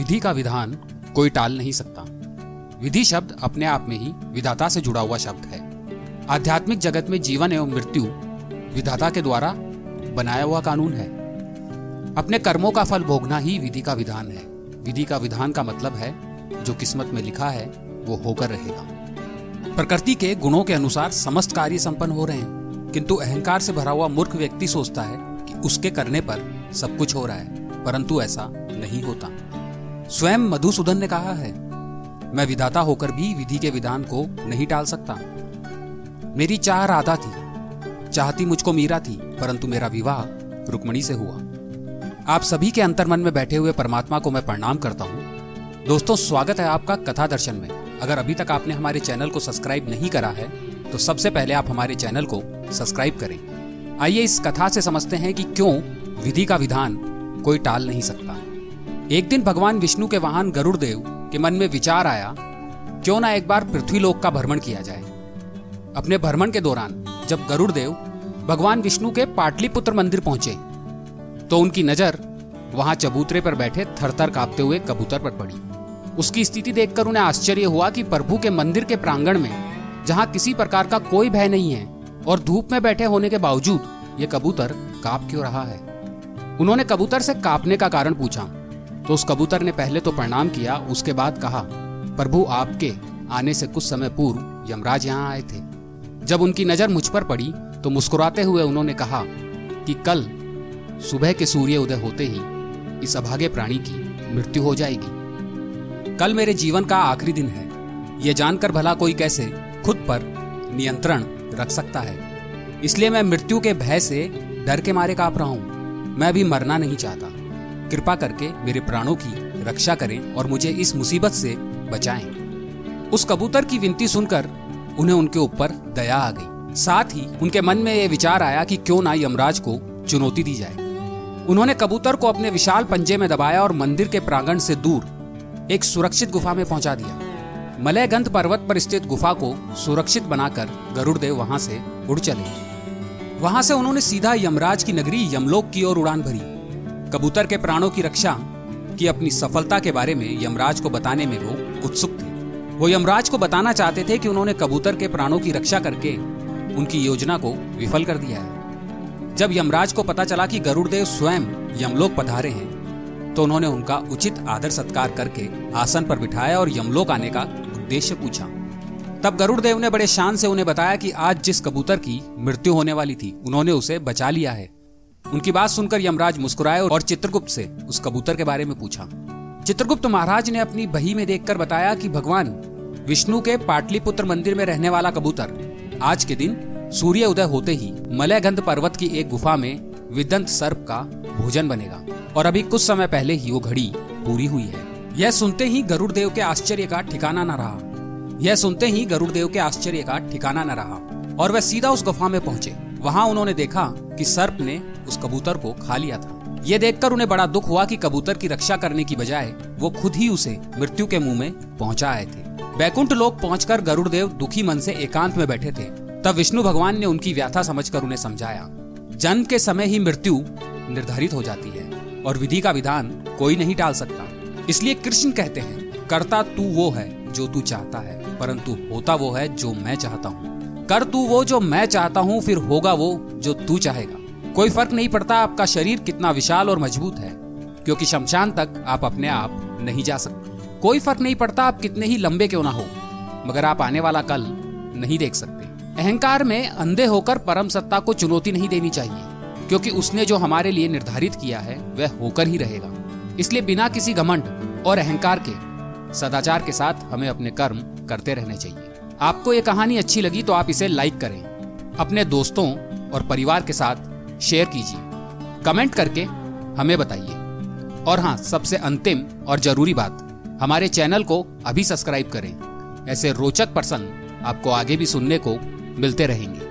विधि का विधान कोई टाल नहीं सकता। विधि शब्द अपने आप में ही विधाता से जुड़ा हुआ शब्द है। आध्यात्मिक जगत में जीवन एवं मृत्यु विधाता के द्वारा बनाया हुआ कानून है। अपने कर्मों का फल भोगना ही विधि का विधान है। विधि का विधान का मतलब है, जो किस्मत में लिखा है, वो होकर रहेगा। प्रकृति के गुणों के अनुसार समस्त कार्य संपन्न हो रहे हैं, किंतु अहंकार से भरा हुआ मूर्ख व्यक्ति सोचता है कि उसके करने पर सब कुछ हो रहा है, परंतु ऐसा नहीं होता। स्वयं मधुसूदन ने कहा है, मैं विधाता होकर भी विधि के विधान को नहीं टाल सकता। मेरी चाह राधा थी, चाहती मुझको मीरा थी, परंतु मेरा विवाह रुक्मणी से हुआ। आप सभी के अंतर्मन में बैठे हुए परमात्मा को मैं प्रणाम करता हूँ। दोस्तों, स्वागत है आपका कथा दर्शन में। अगर अभी तक आपने हमारे चैनल को सब्सक्राइब नहीं करा है तो सबसे पहले आप हमारे चैनल को सब्सक्राइब करें। आइए इस कथा से समझते हैं कि क्यों विधि का विधान कोई टाल नहीं सकता। एक दिन भगवान विष्णु के वाहन गरुड़ देव के मन में विचार आया, क्यों ना एक बार पृथ्वी लोक का भ्रमण किया जाए। अपने भ्रमण के दौरान, जब गरुड़ देव भगवान विष्णु के पाटलिपुत्र मंदिर पहुँचे तो उनकी नज़र वहाँ चबूतरे पर बैठे थरथर कांपते हुए कबूतर पर पड़ी। उसकी स्थिति देखकर उन्हें आश्चर्य हुआ कि प्रभु के मंदिर के प्रांगण में, जहाँ किसी प्रकार का कोई भय नहीं है, और धूप में बैठे होने के बावजूद, ये कबूतर काँप क्यों रहा है? उन्होंने कबूतर से कांपने का कारण पूछा। तो उस कबूतर ने पहले तो प्रणाम किया, उसके बाद कहा, प्रभु, आपके आने से कुछ समय पूर्व यमराज यहाँ आए थे। जब उनकी नज़र मुझ पर पड़ी तो मुस्कुराते हुए उन्होंने कहा कि कल सुबह के सूर्य उदय होते ही इस अभागे प्राणी की मृत्यु हो जाएगी। कल मेरे जीवन का आखिरी दिन है। यह जानकर भला कोई कैसे खुद पर नियंत्रण रख सकता है। इसलिए मैं मृत्यु के भय से डर के मारे काँप रहा हूँ। मैं अभी मरना नहीं चाहता। कृपा करके मेरे प्राणों की रक्षा करें और मुझे इस मुसीबत से बचाएँ। उस कबूतर की विनती सुनकर उन्हें उनके ऊपर दया आ गई। साथ ही उनके मन में यह विचार आया कि क्यों ना यमराज को चुनौती दी जाए। उन्होंने कबूतर को अपने विशाल पंजे में दबाया और मंदिर के प्रांगण से दूर एक सुरक्षित गुफा में पहुँचा दिया। मलयगंध पर्वत पर स्थित गुफा को सुरक्षित बनाकर गरुड़देव वहाँ से उड़ चले। वहाँ से उन्होंने सीधा यमराज की नगरी यमलोक की ओर उड़ान भरी। कबूतर के प्राणों की रक्षा की अपनी सफलता के बारे में यमराज को बताने में वो उत्सुक थे। वो यमराज को बताना चाहते थे कि उन्होंने कबूतर के प्राणों की रक्षा करके उनकी योजना को विफल कर दिया है। जब यमराज को पता चला कि गरुड़देव स्वयं यमलोक पधारे हैं तो उन्होंने उनका उचित आदर सत्कार करके आसन पर बिठाया और यमलोक आने का उद्देश्य पूछा। तब गरुड़देव ने बड़े शान से उन्हें बताया कि आज जिस कबूतर की मृत्यु होने वाली थी, उन्होंने उसे बचा लिया है। उनकी बात सुनकर यमराज मुस्कुराए और चित्रगुप्त से उस कबूतर के बारे में पूछा। चित्रगुप्त महाराज ने अपनी बही में देखकर बताया कि भगवान विष्णु के पाटलिपुत्र मंदिर में रहने वाला कबूतर आज के दिन सूर्य उदय होते ही मलयगंध पर्वत की एक गुफा में विदंत सर्प का भोजन बनेगा और अभी कुछ समय पहले ही वो घड़ी पूरी हुई है। यह सुनते ही गरुड़ देव के आश्चर्य का ठिकाना न रहा। यह सुनते ही गरुड़ देव के आश्चर्य का ठिकाना न रहा और वह सीधा उस गुफा में पहुँचे। वहाँ उन्होंने देखा कि सर्प ने उस कबूतर को खा लिया था। ये देखकर उन्हें बड़ा दुख हुआ कि कबूतर की रक्षा करने की बजाय वो खुद ही उसे मृत्यु के मुँह में पहुँचा आए थे। बैकुंठ लोक पहुंचकर गरुड़ देव दुखी मन से एकांत में बैठे थे। तब विष्णु भगवान ने उनकी व्याथा समझकर उन्हें समझाया, जन्म के समय ही मृत्यु निर्धारित हो जाती है और विधि का विधान कोई नहीं टाल सकता। इसलिए कृष्ण कहते हैं, करता तू वो है जो तू चाहता है, परंतु होता वो है जो मैं चाहता हूँ। कर तू वो जो मैं चाहता हूँ, फिर होगा वो जो तू चाहेगा। कोई फ़र्क नहीं पड़ता आपका शरीर कितना विशाल और मज़बूत है, क्योंकि शमशान तक आप अपने आप नहीं जा सकते। कोई फ़र्क नहीं पड़ता आप कितने ही लंबे क्यों ना हो, मगर आप आने वाला कल नहीं देख सकते। अहंकार में अंधे होकर परम सत्ता को चुनौती नहीं देनी चाहिए, क्योंकि उसने जो हमारे लिए निर्धारित किया है, वह होकर ही रहेगा। इसलिए बिना किसी घमंड और अहंकार के, सदाचार के साथ हमें अपने कर्म करते रहने चाहिए। आपको ये कहानी अच्छी लगी तो आप इसे लाइक करें। अपने दोस्तों और परिवार के साथ शेयर कीजिए। कमेंट करके हमें बताइए। और हाँ सबसे अंतिम और ज़रूरी बात, हमारे चैनल को अभी सब्सक्राइब करें। ऐसे रोचक प्रसंग आपको आगे भी सुनने को मिलते रहेंगे।